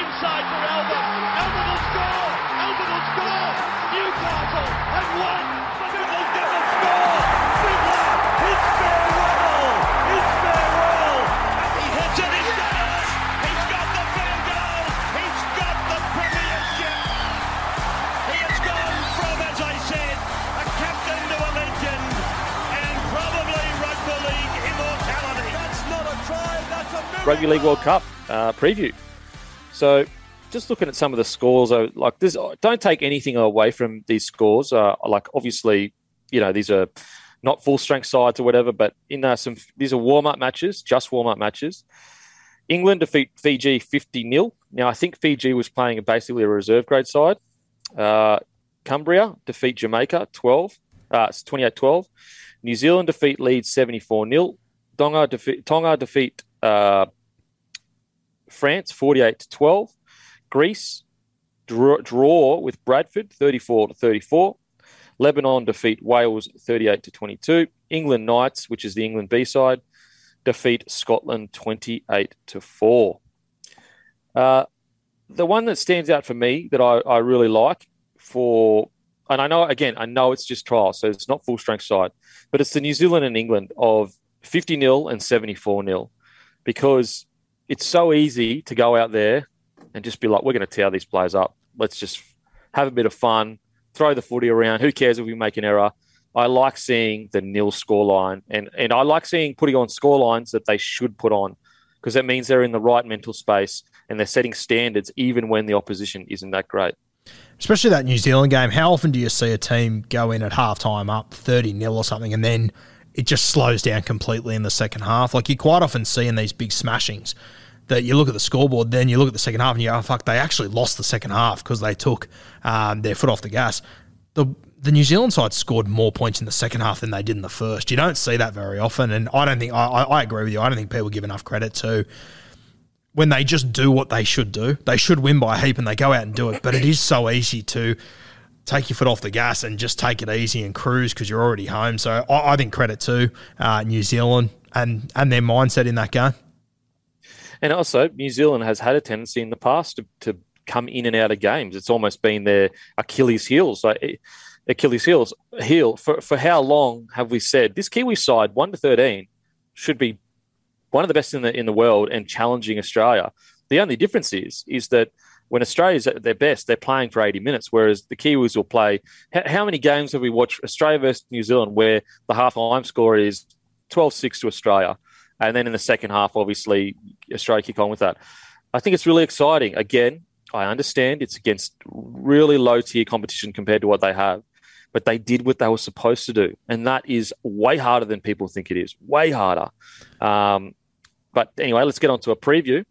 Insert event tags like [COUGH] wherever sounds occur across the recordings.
Inside for Albert. Albert will score. Albert will score. Newcastle have won. Biddle's going to score. Fiddler. It's farewell. It's farewell. And he hits it. He's. He's got the field goal. He's got the premiership. He has gone from, as I said, a captain to a legend. And probably rugby league immortality. That's not a try. That's a miracle. Rugby League World Cup uh, preview. So, just looking at some of the scores, like this, don't take anything away from these scores. Uh, like obviously, you know these are not full strength sides or whatever, but in uh, some these are warm up matches, just warm up matches. England defeat Fiji 50 0. Now, I think Fiji was playing basically a reserve grade side. Uh, Cumbria defeat Jamaica 12, uh, 28 12. New Zealand defeat Leeds 74 0. Tonga defeat, Tonga defeat uh, France 48 to 12. Greece draw, draw with Bradford 34 to 34. Lebanon defeat Wales 38 to 22. England Knights, which is the England B side, defeat Scotland 28 to 4. Uh, the one that stands out for me that I, I really like for, and I know, again, I know it's just trial, so it's not full strength side, but it's the New Zealand and England of 50 0 and 74 0 because it's so easy to go out there and just be like, we're going to tear these players up. Let's just have a bit of fun, throw the footy around. Who cares if we make an error? I like seeing the nil score line and, and I like seeing putting on score lines that they should put on because that means they're in the right mental space and they're setting standards even when the opposition isn't that great. Especially that New Zealand game. How often do you see a team go in at halftime up 30 0 or something and then it just slows down completely in the second half? Like you quite often see in these big smashings that you look at the scoreboard, then you look at the second half and you go, oh, fuck, they actually lost the second half because they took um, their foot off the gas. The the New Zealand side scored more points in the second half than they did in the first. You don't see that very often, and I don't think I, I agree with you. I don't think people give enough credit to when they just do what they should do. They should win by a heap, and they go out and do it. But it is so easy to take your foot off the gas and just take it easy and cruise because you're already home. So I, I think credit to uh, New Zealand and and their mindset in that game. And also, New Zealand has had a tendency in the past to, to come in and out of games. It's almost been their Achilles' heels. Like eh, Achilles' heels heel. For for how long have we said this Kiwi side one to thirteen should be one of the best in the in the world and challenging Australia? The only difference is is that when Australia's at their best, they're playing for 80 minutes, whereas the Kiwis will play. How many games have we watched Australia versus New Zealand where the half time score is 12 6 to Australia? And then in the second half, obviously, Australia kick on with that. I think it's really exciting. Again, I understand it's against really low tier competition compared to what they have, but they did what they were supposed to do. And that is way harder than people think it is, way harder. Um, but anyway, let's get on to a preview.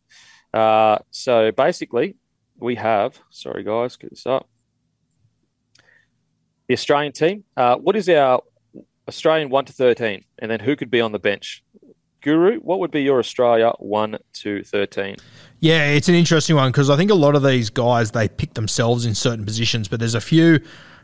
Uh, so basically, we have, sorry guys, get this up. The Australian team. Uh, what is our Australian 1 to 13? And then who could be on the bench? Guru, what would be your Australia 1 to 13? Yeah, it's an interesting one because I think a lot of these guys they pick themselves in certain positions, but there's a few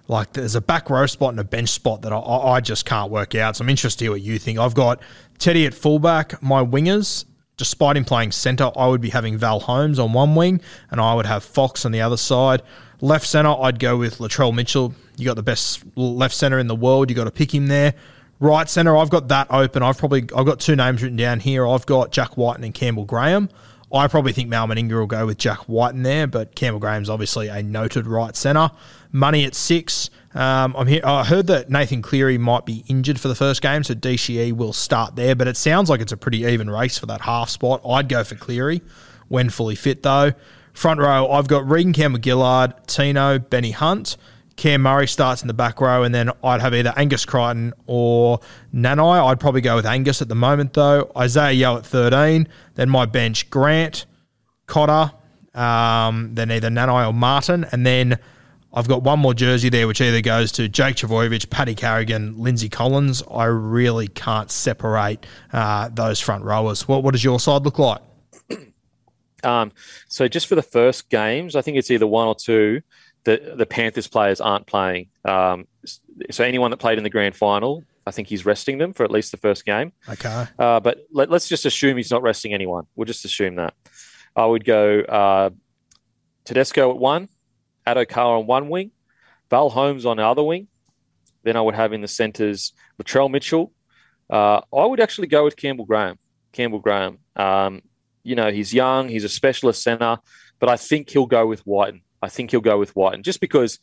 like there's a back row spot and a bench spot that I, I just can't work out. So I'm interested to hear what you think. I've got Teddy at fullback, my wingers. Despite him playing centre, I would be having Val Holmes on one wing, and I would have Fox on the other side. Left centre, I'd go with Latrell Mitchell. You got the best left centre in the world. You got to pick him there. Right centre, I've got that open. I've probably I've got two names written down here. I've got Jack Wighton and Campbell Graham. I probably think Mal Meninga will go with Jack Wighton there, but Campbell Graham's obviously a noted right centre. Money at six. Um, I'm here. I heard that Nathan Cleary might be injured for the first game, so DCE will start there. But it sounds like it's a pretty even race for that half spot. I'd go for Cleary when fully fit, though. Front row, I've got Reagan Campbell Gillard, Tino, Benny Hunt. Cam Murray starts in the back row, and then I'd have either Angus Crichton or Nanai. I'd probably go with Angus at the moment, though. Isaah Yeo at 13. Then my bench, Grant, Cotter, um, then either Nanai or Martin. And then I've got one more jersey there, which either goes to Jake Trbojevic, Paddy Carrigan, Lindsay Collins. I really can't separate uh, those front rowers. What, what does your side look like? [CLEARS THROAT] Um, so just for the first games, I think it's either one or two the the Panthers players aren't playing. Um, so anyone that played in the grand final, I think he's resting them for at least the first game. Okay. Uh, but let, us just assume he's not resting anyone. We'll just assume that. I would go uh, Tedesco at one, Addo-Carr on one wing, Val Holmes on the other wing. Then I would have in the centres Latrell Mitchell. Uh, I would actually go with Campbell Graham. Campbell Graham. Um, you know, he's young, he's a specialist centre, but I think he'll go with Wighton. I think he'll go with Wighton just because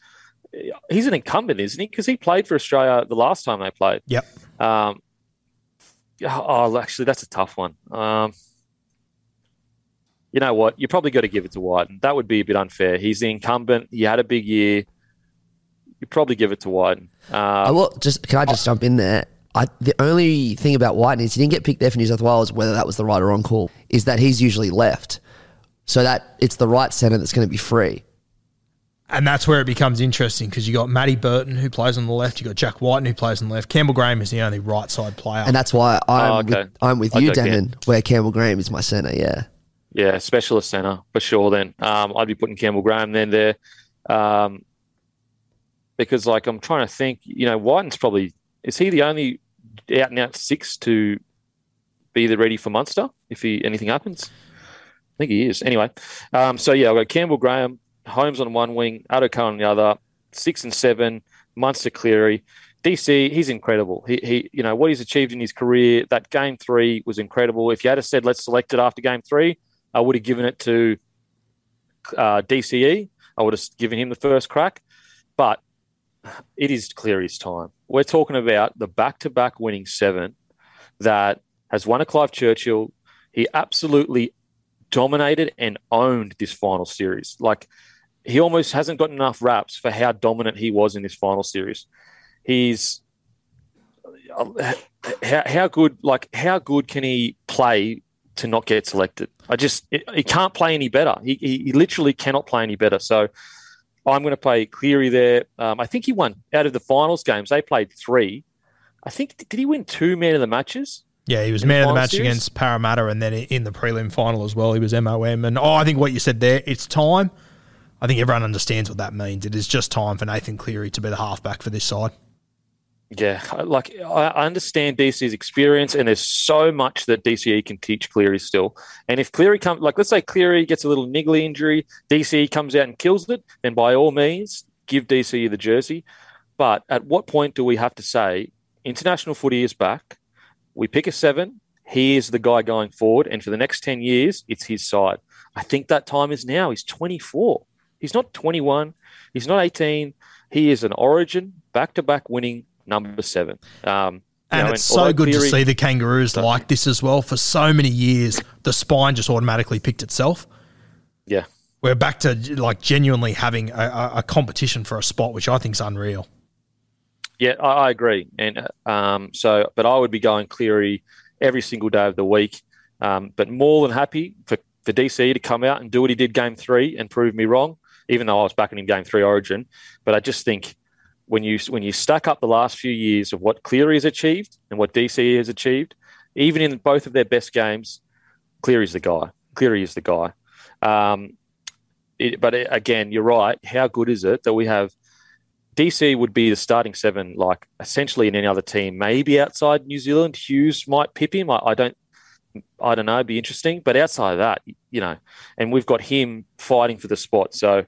he's an incumbent, isn't he? Because he played for Australia the last time they played. Yep. Um, oh, actually, that's a tough one. Um, you know what? You probably got to give it to Wighton. That would be a bit unfair. He's the incumbent. He had a big year. You probably give it to Wighton. Uh, I will just can I just jump in there? I, the only thing about Wighton is he didn't get picked there for New South Wales, whether that was the right or wrong call, is that he's usually left. So that it's the right centre that's going to be free. And that's where it becomes interesting because you got Matty Burton who plays on the left, you got Jack Wighton who plays on the left. Campbell Graham is the only right side player, and that's why I'm Oh, okay. with, I'm with I'd you, Damon, Cam. where Campbell Graham is my centre. Yeah, Yeah, specialist centre for sure. Then um, I'd be putting Campbell Graham then there, um, because like I'm trying to think. You know, Wighton's probably is he the only out and out six to be the ready for Munster if he anything happens? I think he is. Anyway, um, so yeah, I've got Campbell Graham, Holmes on one wing, Addo-Carr on the other, six and seven, Munster Cleary. DC, he's incredible. He, he, you know, what he's achieved in his career. That game three was incredible. If you had said let's select it after game three, I would have given it to uh, DCE. I would have given him the first crack, but it is Cleary's time. We're talking about the back-to-back winning seven that has won a Clive Churchill. He absolutely dominated and owned this final series. Like he almost hasn't got enough raps for how dominant he was in this final series. He's how, how good, like how good can he play to not get selected? I just he can't play any better. He, he, he literally cannot play any better. So I'm going to play Cleary there. Um, I think he won out of the finals games. They played three. I think did he win two man of the matches? Yeah, he was In the man of the match series? against Parramatta, and then in the prelim final as well, he was MOM. And oh, I think what you said there, it's time. I think everyone understands what that means. It is just time for Nathan Cleary to be the halfback for this side. Yeah, like I understand DC's experience, and there's so much that DCE can teach Cleary still. And if Cleary comes, like let's say Cleary gets a little niggly injury, DCE comes out and kills it, then by all means give DCE the jersey. But at what point do we have to say international footy is back? We pick a seven. He is the guy going forward, and for the next ten years, it's his side. I think that time is now. He's 24. He's not 21. He's not 18. He is an Origin back-to-back winning number seven. Um, And know, it's although so good Cleary- to see the Kangaroos like this as well. For so many years, the spine just automatically picked itself. Yeah, We're back to like genuinely having a, a, a competition for a spot, which I think is unreal. yeah, I, I agree. And um, so, but I would be going Cleary every single day of the week. Um, but more than happy for, for DC to come out and do what he did game three and prove me wrong, even though I was backing him game three Origin. But I just think when you when you stack up the last few years of what Cleary has achieved and what DC has achieved, even in both of their best games, Cleary's the guy. Cleary is the guy. Um, it, but it, again, you're right. How good is it that we have DC would be the starting seven, like essentially in any other team, maybe outside New Zealand. Hughes might pip him. I, I don't, I don't know. It'd be interesting, but outside of that, you know, and we've got him fighting for the spot. So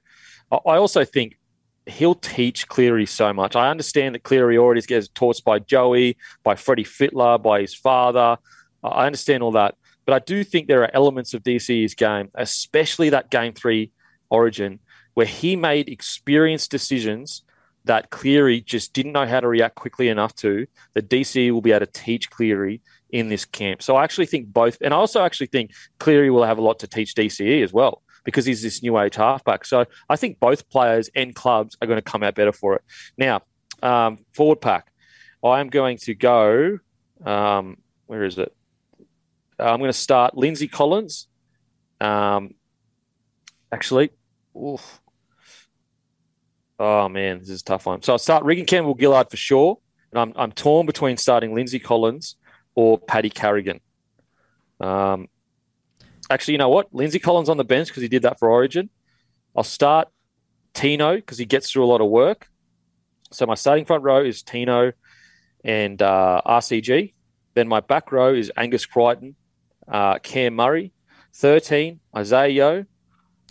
I, also think he'll teach Cleary so much. I understand that Cleary already gets taught by Joey, by Freddie Fittler, by his father. I understand all that. But I do think there are elements of DCE's game, especially that game three origin, where he made experienced decisions that Cleary just didn't know how to react quickly enough to. That DCE will be able to teach Cleary in this camp. So I actually think both, and I also actually think Cleary will have a lot to teach DCE as well because he's this new age halfback. So I think both players and clubs are going to come out better for it. Now, um, forward pack, I am going to go. Um, where is it? Uh, I'm going to start Lindsay Collins. Um, actually, oof. oh man, this is a tough one. So I'll start Reagan Campbell Gillard for sure, and I'm I'm torn between starting Lindsay Collins or Paddy Carrigan. Um, actually, you know what? Lindsay Collins on the bench because he did that for Origin. I'll start Tino because he gets through a lot of work. So my starting front row is Tino and uh, RCG. Then my back row is Angus Crichton, uh, Cam Murray. 13, Isaah Yeo.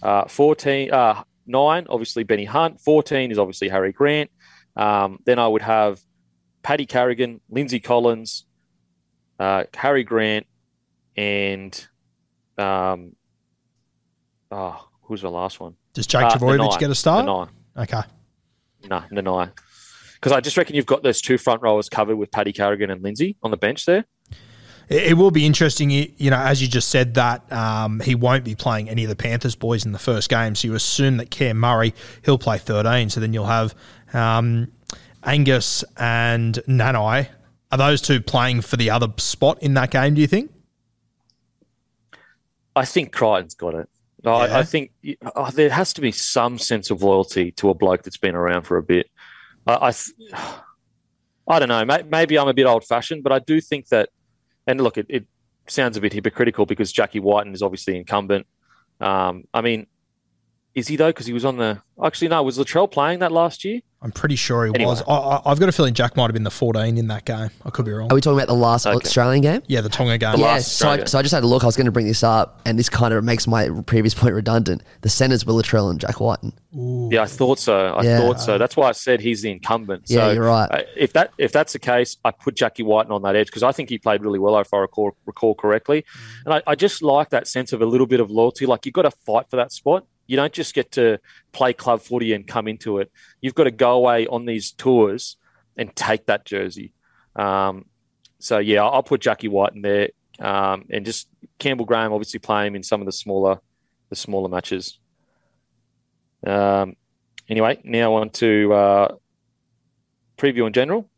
Uh, 14, uh, 9, obviously Benny Hunt. 14 is obviously Harry Grant. Um, then I would have Paddy Carrigan, Lindsay Collins, uh, Harry Grant, and um, oh, who's the last one? Does Jake uh, get a start? Nanai. Okay. No, Nanai. Because I just reckon you've got those two front rowers covered with Paddy Carrigan and Lindsay on the bench there. It, it will be interesting, you know, as you just said that um, he won't be playing any of the Panthers boys in the first game. So you assume that Cam Murray he'll play 13. So then you'll have um, Angus and Nanai. Are those two playing for the other spot in that game? Do you think? I think Crichton's got it. Yeah. I, I, think oh, there has to be some sense of loyalty to a bloke that's been around for a bit. I, I, [SIGHS] I don't know. Maybe I'm a bit old fashioned, but I do think that. And look, it, it sounds a bit hypocritical because Jackie Wighton is obviously incumbent. Um, I mean, is he though? Because he was on the. Actually, no. Was Latrell playing that last year? I'm pretty sure he anyway. was. I, have got a feeling Jack might have been the 14 in that game. I could be wrong. Are we talking about the last okay. Australian game? Yeah, the Tonga game. The yeah, so I, so I, just had a look. I was going to bring this up, and this kind of makes my previous point redundant. The centers were Latrell and Jack Wighton. Ooh. Yeah, I thought so. I yeah. thought so. That's why I said he's the incumbent. Yeah, so you're right. Uh, if that if that's the case, I put Jackie Wighton on that edge because I think he played really well, if I recall, recall correctly. Mm. And I, I just like that sense of a little bit of loyalty. Like you've got to fight for that spot. You don't just get to play club footy and come into it. You've got to go away on these tours and take that jersey. Um, so yeah, I'll put Jackie White in there, um, and just Campbell Graham obviously play in some of the smaller, the smaller matches. Um, anyway, now on to uh, preview in general.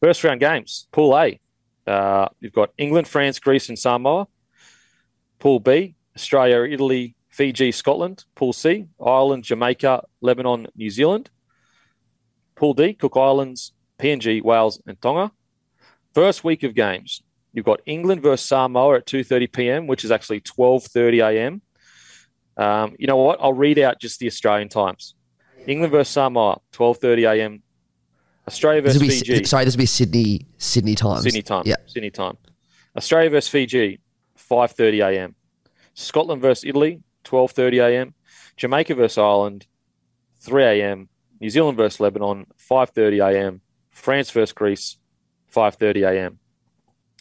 First round games, Pool A. Uh, you've got England, France, Greece, and Samoa. Pool B, Australia, Italy, Fiji, Scotland. Pool C, Ireland, Jamaica, Lebanon, New Zealand. Pool D, Cook Islands, PNG, Wales, and Tonga. First week of games, you've got England versus Samoa at 2:30 p.m., which is actually 12:30 a.m. Um, you know what? I'll read out just the Australian times. England versus Samoa, 12:30 a.m. Australia versus this Fiji. Sorry, this will be Sydney Sydney time. Sydney time. Yeah, Sydney time. Australia versus Fiji, 5:30 a.m. Scotland versus Italy, 12:30 a.m. Jamaica versus Ireland, 3 a.m. New Zealand versus Lebanon, 5:30 a.m. France versus Greece, 5:30 a.m.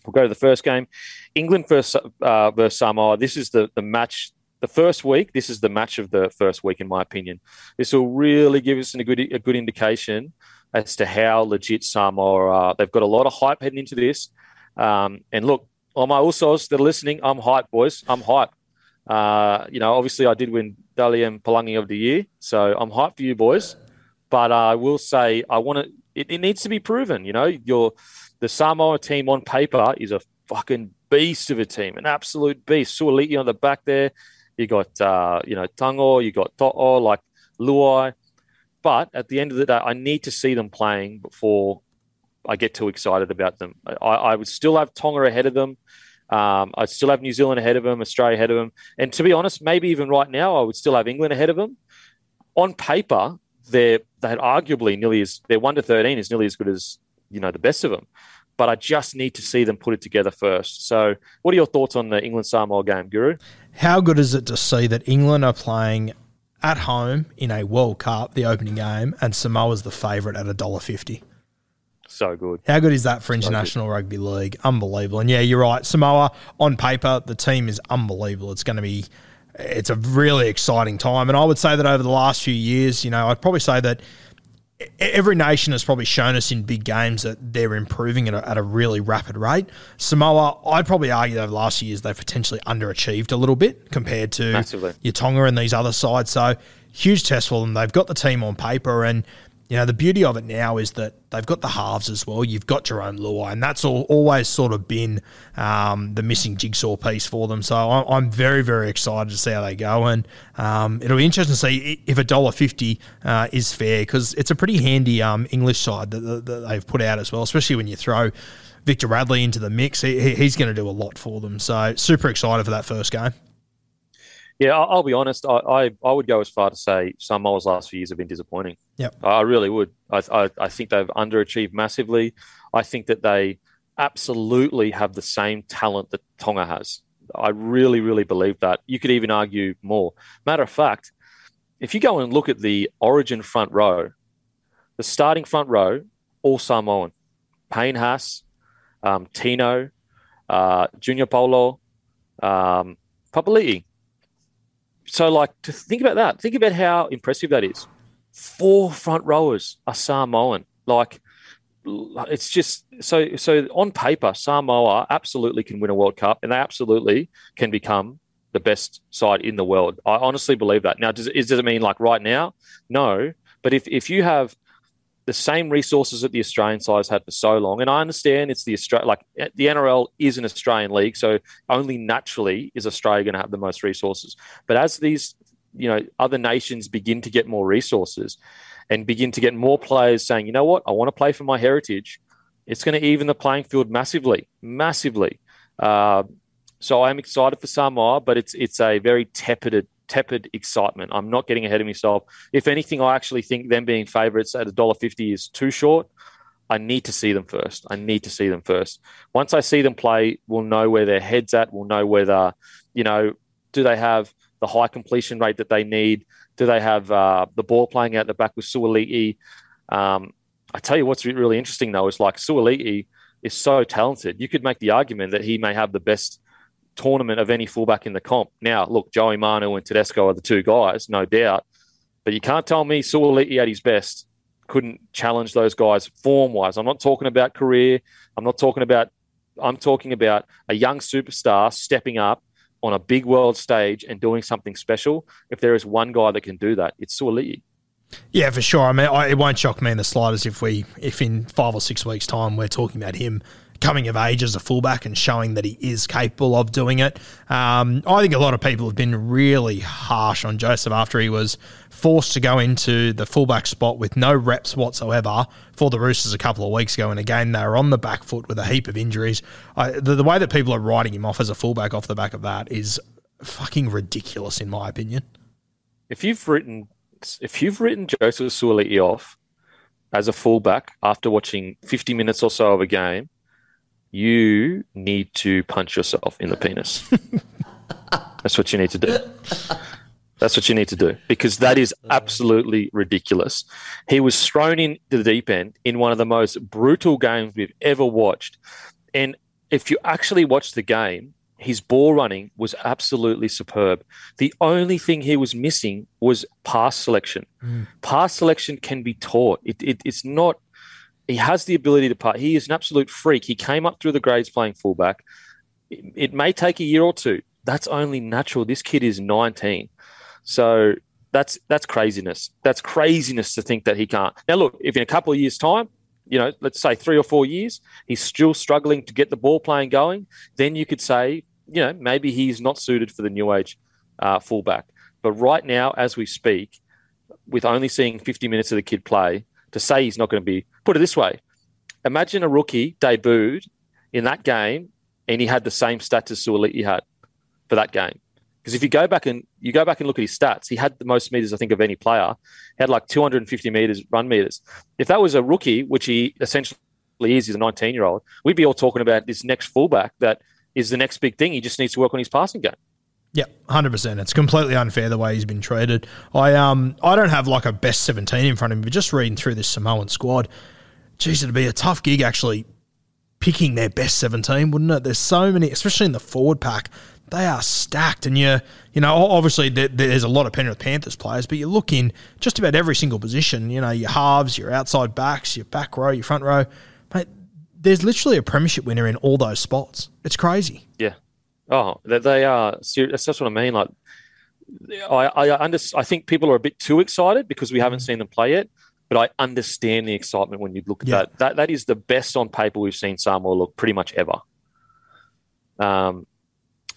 We'll go to the first game, England versus, uh, versus Samoa. This is the the match. The first week, this is the match of the first week, in my opinion. This will really give us a good a good indication as to how legit Samoa are. They've got a lot of hype heading into this. Um, and look, all my Usos that are listening, I'm hype, boys. I'm hyped. Uh, you know, obviously I did win Dally M Palangi of the year, so I'm hyped for you boys. But uh, I will say I want. It, it, needs to be proven. You know, your the Samoa team on paper is a fucking beast of a team, an absolute beast. Suaalii on the back there. You got uh, you know Tango, you got To'o, like Luai. But at the end of the day, I need to see them playing before I get too excited about them. I, I would still have Tonga ahead of them. Um, I still have New Zealand ahead of them, Australia ahead of them, and to be honest, maybe even right now, I would still have England ahead of them. On paper, they're they're arguably nearly as their one to thirteen is nearly as good as you know the best of them, but I just need to see them put it together first. So, what are your thoughts on the England Samoa game, Guru? How good is it to see that England are playing at home in a World Cup, the opening game, and Samoa's the favourite at $1.50. So good. How good is that for international rugby league? Unbelievable. And yeah, you're right. Samoa on paper, the team is unbelievable. It's going to be, it's a really exciting time. And I would say that over the last few years, you know, I'd probably say that every nation has probably shown us in big games that they're improving at a, at a really rapid rate. Samoa, I'd probably argue over the last few years they've potentially underachieved a little bit compared to Massively. your Tonga and these other sides. So huge test for them. They've got the team on paper and you know, the beauty of it now is that they've got the halves as well. You've got Jarome Luai, and that's all, always sort of been um, the missing jigsaw piece for them. So I'm, very, very excited to see how they go, and um, it'll be interesting to see if a dollar fifty uh, is fair because it's a pretty handy um, English side that, that, that, they've put out as well, especially when you throw. Victor Radley into the mix, he, he's going to do a lot for them. So super excited for that first game. Yeah, I'll, I'll be honest. I, I, I, would go as far to say Samoa's last few years have been disappointing. Yep. I really would. I, I, I think they've underachieved massively. I think that they absolutely have the same talent that Tonga has. I really, really believe that. You could even argue more. Matter of fact, if you go and look at the origin front row, the starting front row, all Samoan. Payne Haas, um, Tino, uh, Junior Paulo, um, Papali'i so like to think about that. Think about how impressive that is. Four front rowers are Samoan. Like it's just so so on paper, Samoa absolutely can win a World Cup, and they absolutely can become the best side in the world. I honestly believe that. Now, does, does it mean like right now? No, but if if you have the same resources that the Australian sides had for so long. And I understand it's the Australia, like the NRL is an Australian league, so only naturally is Australia going to have the most resources. But as these, you know, other nations begin to get more resources and begin to get more players saying, you know what, I want to play for my heritage, it's going to even the playing field massively, massively. Uh, so I'm excited for Samoa, but it's it's a very tepid tepid excitement. I'm not getting ahead of myself. If anything, I actually think them being favourites at $1.50 is too short. I need to see them first. I need to see them first. Once I see them play, we'll know where their head's at. We'll know whether, you know, do they have the high completion rate that they need? Do they have uh, the ball playing out the back with Suaalii? Um, I tell you what's really interesting though is like Suaalii is so talented. You could make the argument that he may have the best tournament of any fullback in the comp. Now, look, Joey Manu and Tedesco are the two guys, no doubt. But you can't tell me Suaalii at his best couldn't challenge those guys form wise. I'm not talking about career. I'm not talking about, I'm talking about a young superstar stepping up on a big world stage and doing something special. If there is one guy that can do that, it's Suaalii. Yeah, for sure. I mean, I, it won't shock me in the slightest if we, if in five or six weeks' time we're talking about him coming of age as a fullback and showing that he is capable of doing it. Um, I think a lot of people have been really harsh on Joseph after he was forced to go into the fullback spot with no reps whatsoever for the Roosters a couple of weeks ago. And again, they were on the back foot with a heap of injuries. I, the, the way that people are writing him off as a fullback off the back of that is fucking ridiculous, in my opinion. If you've written if you've written Joseph Suaalii off as a fullback after watching 50 minutes or so of a game, you need to punch yourself in the penis. [LAUGHS] That's what you need to do. That's what you need to do because that is absolutely ridiculous. He was thrown into the deep end in one of the most brutal games we've ever watched. And if you actually watch the game, his ball running was absolutely superb. The only thing he was missing was pass selection. Mm. Pass selection can be taught. It, it, it's not he has the ability to part. He is an absolute freak. He came up through the grades playing fullback. It, it may take a year or two. That's only natural. This kid is 19. So that's that's craziness. That's craziness to think that he can't. Now look, if in a couple of years' time, you know, let's say three or four years, he's still struggling to get the ball playing going, then you could say, you know, maybe he's not suited for the new age uh, fullback. But right now, as we speak, with only seeing 50 minutes of the kid play, to say he's not going to be. Put it this way: imagine a rookie debuted in that game, and he had the same stats as Suaalii had for that game. Because if you go back and you go back and look at his stats, he had the most meters I think of any player. He had like 250 meters run meters. If that was a rookie, which he essentially is, he's a 19 year old, we'd be all talking about this next fullback that is the next big thing. He just needs to work on his passing game. Yeah, hundred percent. It's completely unfair the way he's been treated. I um I don't have like a best seventeen in front of me, but just reading through this Samoan squad, geez, it'd be a tough gig actually picking their best seventeen, wouldn't it? There's so many, especially in the forward pack. They are stacked, and you you know obviously there's a lot of Penrith Panthers players, but you look in just about every single position. You know your halves, your outside backs, your back row, your front row. Mate, there's literally a premiership winner in all those spots. It's crazy. Yeah, Oh, they, they are serious. That's what I mean. Like, I, I, under, I think people are a bit too excited because we haven't mm. seen them play yet. But I understand the excitement when you look at yeah. that. That that is the best on paper we've seen Samoa look pretty much ever. Um,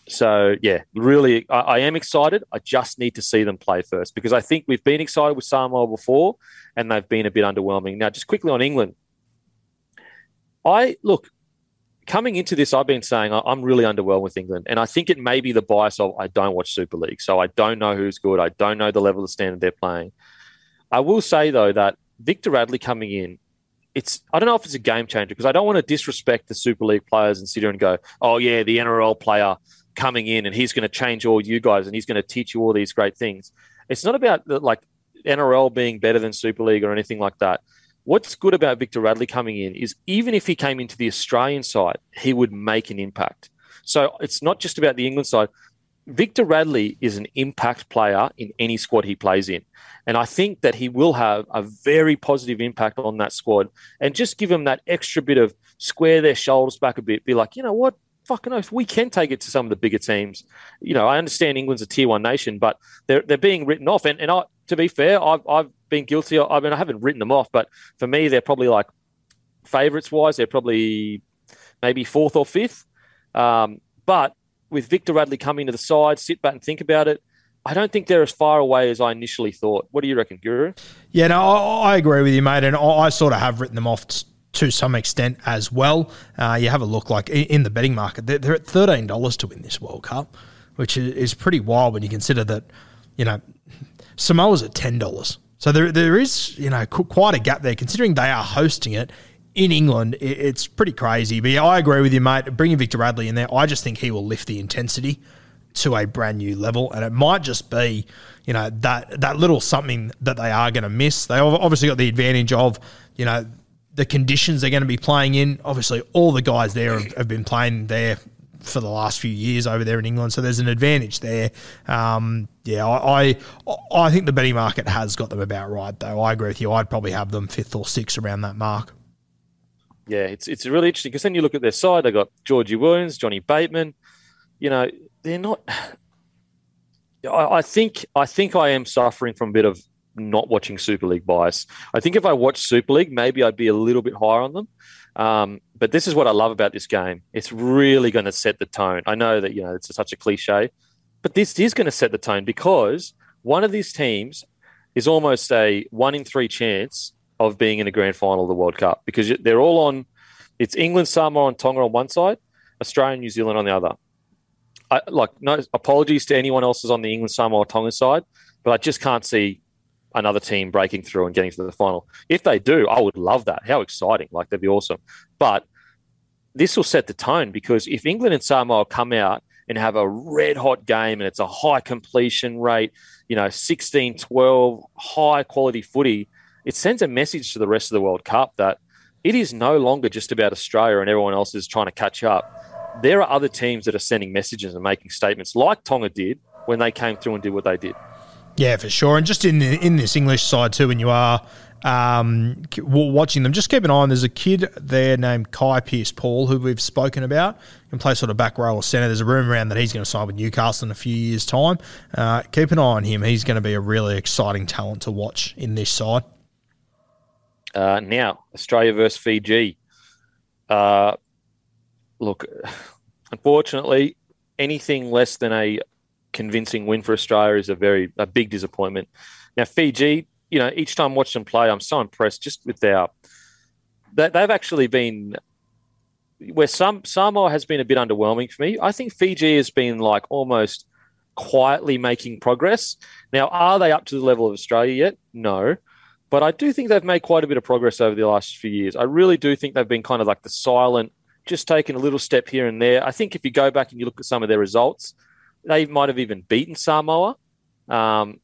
so yeah, really, I, I, am excited. I just need to see them play first because I think we've been excited with Samoa before, and they've been a bit underwhelming. Now, just quickly on England, I look coming into this, I've been saying I'm really underwhelmed with England, and I think it may be the bias of I don't watch Super League, so I don't know who's good. I don't know the level of standard they're playing. I will say though that Victor Radley coming in, it's I don't know if it's a game changer because I don't want to disrespect the Super League players and sit here and go, oh yeah, the NRL player coming in and he's going to change all you guys and he's going to teach you all these great things. It's not about the, like NRL being better than Super League or anything like that what's good about Victor Radley coming in is even if he came into the Australian side, he would make an impact. So it's not just about the England side. Victor Radley is an impact player in any squad he plays in. And I think that he will have a very positive impact on that squad and just give them that extra bit of square their shoulders back a bit, be like, you know what? Fucking oath, we can take it to some of the bigger teams. You know, I understand England's a tier one nation, but they're they're being written off. And and I, to be fair, I've I've been guilty. I mean, I haven't written them off, but for me, they're probably like favourites wise, they're probably maybe fourth or fifth. Um, but with Victor Radley coming to the side, sit back and think about it. I don't think they're as far away as I initially thought. What do you reckon, Guru? Yeah, no, I, I agree with you, mate. And I, I, sort of have written them off t- to some extent as well. Uh, you have a look, like in, in the betting market, they're, they're at thirteen dollars to win this World Cup, which is, is pretty wild when you consider that, you know, Samoa's at ten dollars. So there, there is, you know, quite a gap there. Considering they are hosting it in England, it's pretty crazy. But yeah, I agree with you, mate. Bringing Victor Radley in there, I just think he will lift the intensity to a brand new level, and it might just be, you know, that that little something that they are going to miss. They obviously got the advantage of, you know, the conditions they're going to be playing in. Obviously, all the guys there have, have been playing there for the last few years over there in England. So there's an advantage there. Um, yeah, I, I, I think the betting market has got them about right though. I agree with you. I'd probably have them fifth or sixth around that mark. Yeah, it's it's really interesting because then you look at their side. They got Georgie Williams, Johnny Bateman. You know, they're not. I, I think I think I am suffering from a bit of not watching Super League bias. I think if I watch Super League, maybe I'd be a little bit higher on them. Um, but this is what I love about this game. It's really going to set the tone. I know that you know it's such a cliche, but this is going to set the tone because one of these teams is almost a one in three chance of being in a grand final of the World Cup because they're all on. It's England, Samoa, and Tonga on one side, Australia, and New Zealand on the other. I, like no apologies to anyone else who's on the England, Samoa, Tonga side, but I just can't see another team breaking through and getting to the final. If they do, I would love that. How exciting! Like that'd be awesome. But this will set the tone because if England and Samoa come out and have a red hot game and it's a high completion rate, you know, 16 12, high quality footy, it sends a message to the rest of the World Cup that it is no longer just about Australia and everyone else is trying to catch up. There are other teams that are sending messages and making statements like Tonga did when they came through and did what they did. Yeah, for sure. And just in in this English side too, when you are um, watching them, just keep an eye on. There's a kid there named Kai Pearce-Paul who we've spoken about. Can play sort of back row or centre. There's a rumor around that he's going to sign with Newcastle in a few years' time. Uh, keep an eye on him. He's going to be a really exciting talent to watch in this side. Uh, now, Australia versus Fiji. Uh, look, [LAUGHS] unfortunately, anything less than a convincing win for Australia is a very a big disappointment. Now Fiji, you know, each time I watch them play, I'm so impressed just with their that they've actually been where some Samoa has been a bit underwhelming for me. I think Fiji has been like almost quietly making progress. Now, are they up to the level of Australia yet? No. But I do think they've made quite a bit of progress over the last few years. I really do think they've been kind of like the silent, just taking a little step here and there. I think if you go back and you look at some of their results, they might have even beaten Samoa um,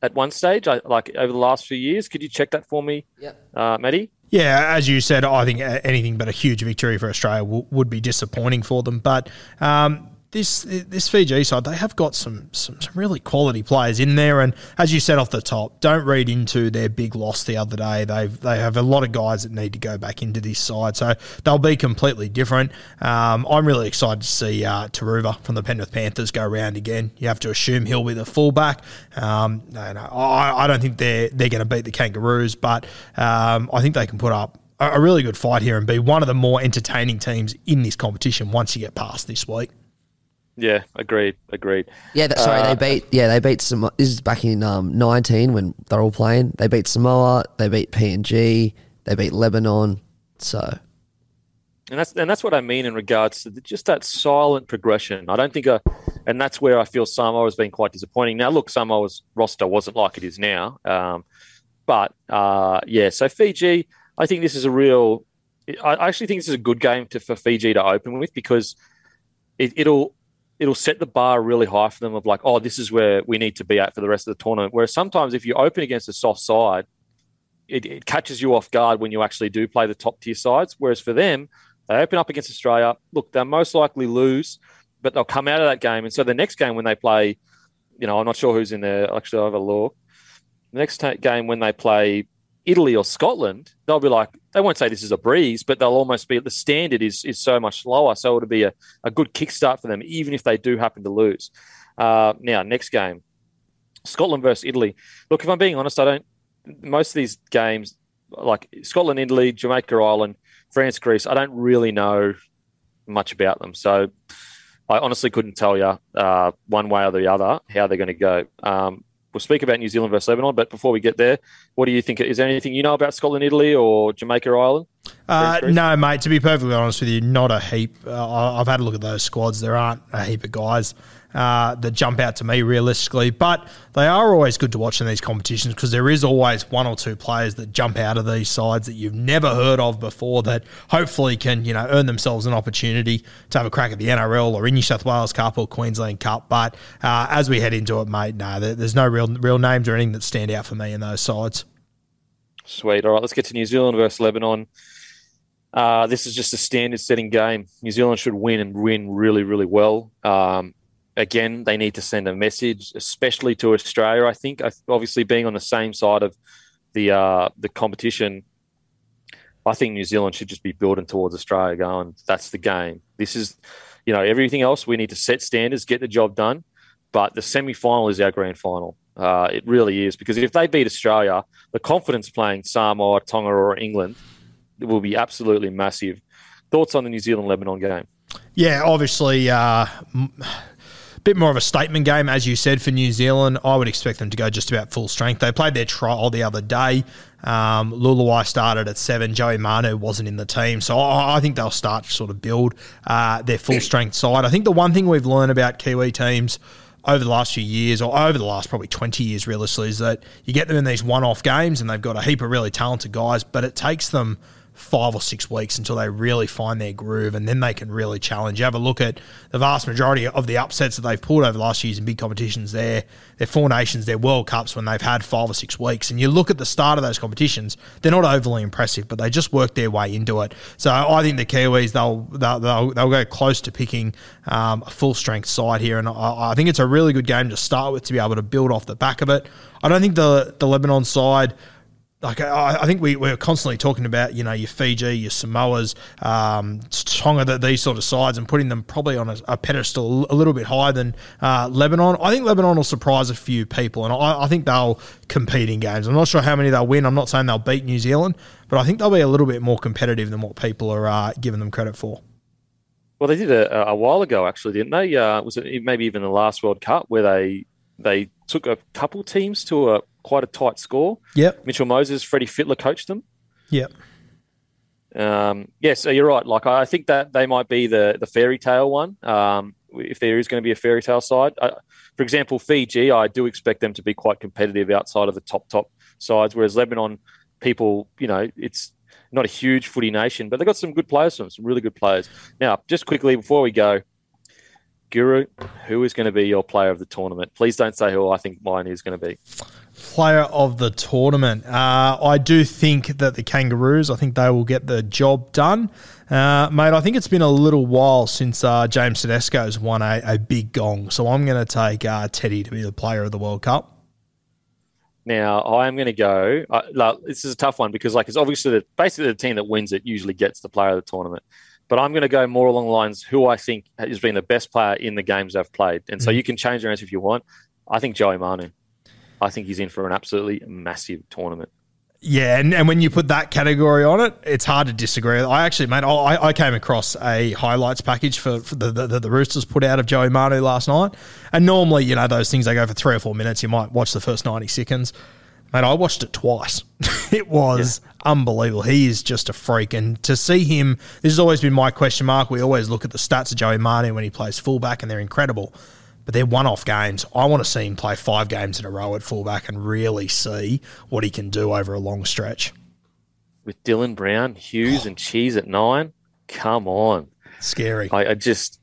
at one stage, I, like over the last few years. Could you check that for me, Yep. uh, Maddie? Yeah, as you said, I think anything but a huge victory for Australia w- would be disappointing for them. But um, this this Fiji side, they have got some, some some really quality players in there, and as you said off the top, don't read into their big loss the other day. They they have a lot of guys that need to go back into this side, so they'll be completely different. Um, I'm really excited to see uh, Turuva from the Penrith Panthers go around again. You have to assume he'll be the fullback. Um, I, I don't think they're they're going to beat the Kangaroos, but um, I think they can put up a really good fight here and be one of the more entertaining teams in this competition once you get past this week. Yeah, agreed, agreed. Yeah, that, sorry, Uh, they beat. Yeah, they beat some. This is back in um, nineteen when they're all playing. They beat Samoa. They beat PNG. They beat Lebanon. So And that's and that's what I mean in regards to the, just that silent progression. I don't think, a, and that's where I feel Samoa has been quite disappointing. Now, look, Samoa's roster wasn't like it is now, um, but uh, yeah. So Fiji, I think this is a real. I I actually think this is a good game to, for Fiji to open with because it, it'll it'll set the bar really high for them of like, oh, this is where we need to be at for the rest of the tournament. Whereas sometimes if you open against a soft side, it, it catches you off guard when you actually do play the top tier sides. Whereas for them, they open up against Australia. Look, they'll most likely lose, but they'll come out of that game. And so the next game when they play, you know, I'm not sure who's in there. Actually, I'll have a look. The next ta game when they play Italy or Scotland, they'll be like, they won't say this is a breeze, but they'll almost be the standard is is so much lower. So it'll be a, a good kickstart for them, even if they do happen to lose. Uh, now, next game, Scotland versus Italy. Look, if I'm being honest, I don't. Most of these games, like Scotland, Italy, Jamaica, Ireland, France, Greece, I don't really know much about them. So I honestly couldn't tell you uh, one way or the other how they're going to go. Um, we'll speak about New Zealand versus Lebanon, but before we get there, what do you think? Is there anything you know about Scotland, Italy, or Jamaica, Ireland? Uh, no, mate. To be perfectly honest with you, not a heap. Uh, I've had a look at those squads. There aren't a heap of guys uh, that jump out to me realistically, but they are always good to watch in these competitions because there is always one or two players that jump out of these sides that you've never heard of before that hopefully can you know earn themselves an opportunity to have a crack at the NRL or in New South Wales Cup or Queensland Cup. But uh, as we head into it, mate, no, there, there's no real real names or anything that stand out for me in those sides. Sweet. All right, let's get to New Zealand versus Lebanon. Uh, this is just a standard setting game. New Zealand should win and win really, really well. Um, again, they need to send a message, especially to Australia. I think, obviously, being on the same side of the uh, the competition, I think New Zealand should just be building towards Australia, going, "That's the game. This is, you know, everything else. We need to set standards, get the job done, but the semi final is our grand final. Uh, it really is because if they beat Australia, the confidence playing Samoa, Tonga, or England will be absolutely massive. Thoughts on the New Zealand Lebanon game? Yeah, obviously, uh, bit more of a statement game, as you said, for New Zealand. I would expect them to go just about full strength. They played their trial the other day. Um, Luluai started at seven. Joey Manu wasn't in the team, so I, I think they'll start to sort of build uh, their full strength side. I think the one thing we've learned about Kiwi teams over the last few years, or over the last probably 20 years realistically, is that you get them in these one off games and they've got a heap of really talented guys, but it takes them five or six weeks until they really find their groove and then they can really challenge. You have a look at the vast majority of the upsets that they've pulled over the last years in big competitions. They're, they're Four Nations, they're World Cups when they've had five or six weeks. And you look at the start of those competitions, they're not overly impressive, but they just work their way into it. So I think the Kiwis, they'll, they'll, they'll, they'll go close to picking um, a full strength side here. And I, I think it's a really good game to start with to be able to build off the back of it. I don't think the, the Lebanon side like I, I think we, we're constantly talking about you know your Fiji, your Samoas, um, Tonga, that these sort of sides, and putting them probably on a, a pedestal a little bit higher than uh, Lebanon. I think Lebanon will surprise a few people, and I, I think they'll compete in games. I'm not sure how many they'll win. I'm not saying they'll beat New Zealand, but I think they'll be a little bit more competitive than what people are uh, giving them credit for. Well, they did a, a while ago, actually, didn't they? Uh, was it maybe even the last World Cup where they they took a couple teams to a quite a tight score? Yep. Mitchell Moses, Freddie Fittler coached them. Yep. Um, yes, so you're right. Like I think that they might be the the fairy tale one. Um, if there is going to be a fairy tale side, uh, for example, Fiji, I do expect them to be quite competitive outside of the top top sides. Whereas Lebanon, people, you know, it's not a huge footy nation, but they've got some good players, some really good players. Now, just quickly before we go, Guru, who is going to be your player of the tournament? Please don't say who I think mine is going to be. Player of the tournament. Uh, I do think that the Kangaroos, I think they will get the job done. Uh, mate, I think it's been a little while since uh, James Tedesco's won a, a, big gong. So I'm going to take uh, Teddy to be the player of the World Cup. Now I am going to go. Uh, like, this is a tough one because, like, it's obviously the, basically the team that wins it usually gets the player of the tournament. But I'm going to go more along the lines who I think has been the best player in the games I've played. And so mm. you can change your answer if you want. I think Joey Manu. I think he's in for an absolutely massive tournament. Yeah, and, and when you put that category on it, it's hard to disagree. I actually, mate, I, I came across a highlights package for, for the, the, the Roosters put out of Joey Manu last night. And normally, you know, those things, they go for three or four minutes. You might watch the first 90 seconds. Mate, I watched it twice. [LAUGHS] it was yeah. unbelievable. He is just a freak. And to see him, this has always been my question mark. We always look at the stats of Joey Manu when he plays fullback, and they're incredible but they're one off games. I want to see him play five games in a row at fullback and really see what he can do over a long stretch. With Dylan Brown, Hughes, oh. and Cheese at nine, come on. Scary. I, I just,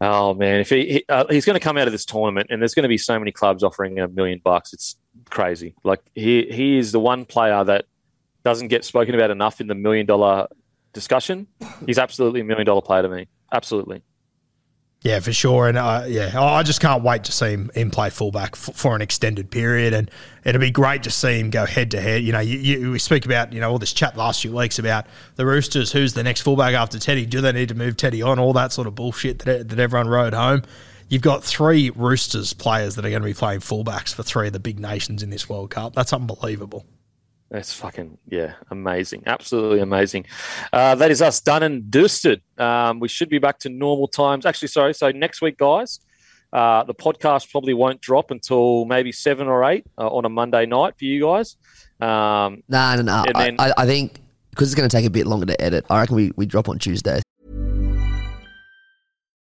oh man, if he, he uh, he's going to come out of this tournament, and there's going to be so many clubs offering a million bucks, it's crazy. Like he he is the one player that doesn't get spoken about enough in the million dollar discussion. He's absolutely a million dollar player to me. Absolutely. Yeah, for sure. And uh, yeah, I just can't wait to see him, play fullback f- for an extended period. And it'll be great to see him go head to head. You know, you, you, we speak about, you know, all this chat last few weeks about the Roosters, who's the next fullback after Teddy? Do they need to move Teddy on? All that sort of bullshit that, that everyone rode home. You've got three Roosters players that are going to be playing fullbacks for three of the big nations in this World Cup. That's unbelievable. That's fucking yeah, amazing, absolutely amazing. Uh, that is us done and dusted. Um, we should be back to normal times. Actually, sorry. So next week, guys, uh, the podcast probably won't drop until maybe seven or eight uh, on a Monday night for you guys. Um, no, no, no. Then, I, I think because it's going to take a bit longer to edit. I reckon we, we drop on Tuesday.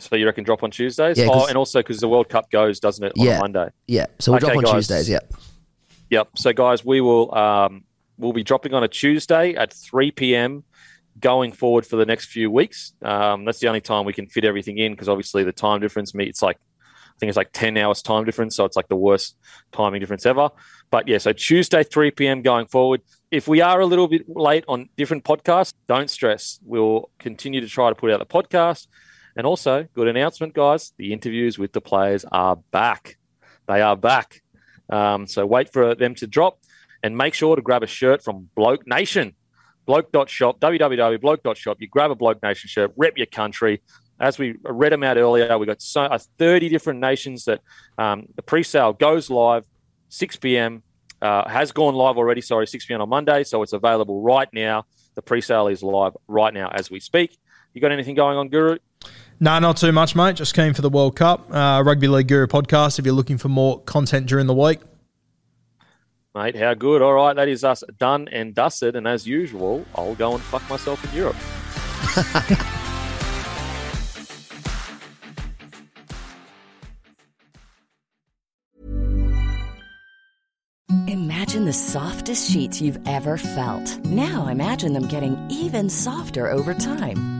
So you reckon drop on Tuesdays? Yeah, oh, and also because the World Cup goes, doesn't it, on yeah, Monday? Yeah. So we'll okay, drop on guys. Tuesdays. Yeah. Yep. So guys, we will um, we'll be dropping on a Tuesday at three p.m. going forward for the next few weeks. Um, that's the only time we can fit everything in because obviously the time difference. Me, it's like I think it's like ten hours time difference, so it's like the worst timing difference ever. But yeah, so Tuesday three p.m. going forward. If we are a little bit late on different podcasts, don't stress. We'll continue to try to put out the podcast and also, good announcement, guys the interviews with the players are back. They are back. Um, so wait for them to drop and make sure to grab a shirt from Bloke Nation. Bloke.shop, www.bloke.shop. You grab a Bloke Nation shirt, rep your country. As we read them out earlier, we've got so, uh, 30 different nations that um, the pre sale goes live 6 p.m. Uh, has gone live already, sorry, 6 p.m. on Monday. So it's available right now. The pre sale is live right now as we speak. You got anything going on, Guru? No, not too much, mate. Just keen for the World Cup. Uh, Rugby League Guru podcast if you're looking for more content during the week. Mate, how good. All right, that is us done and dusted. And as usual, I'll go and fuck myself in Europe. [LAUGHS] Imagine the softest sheets you've ever felt. Now imagine them getting even softer over time.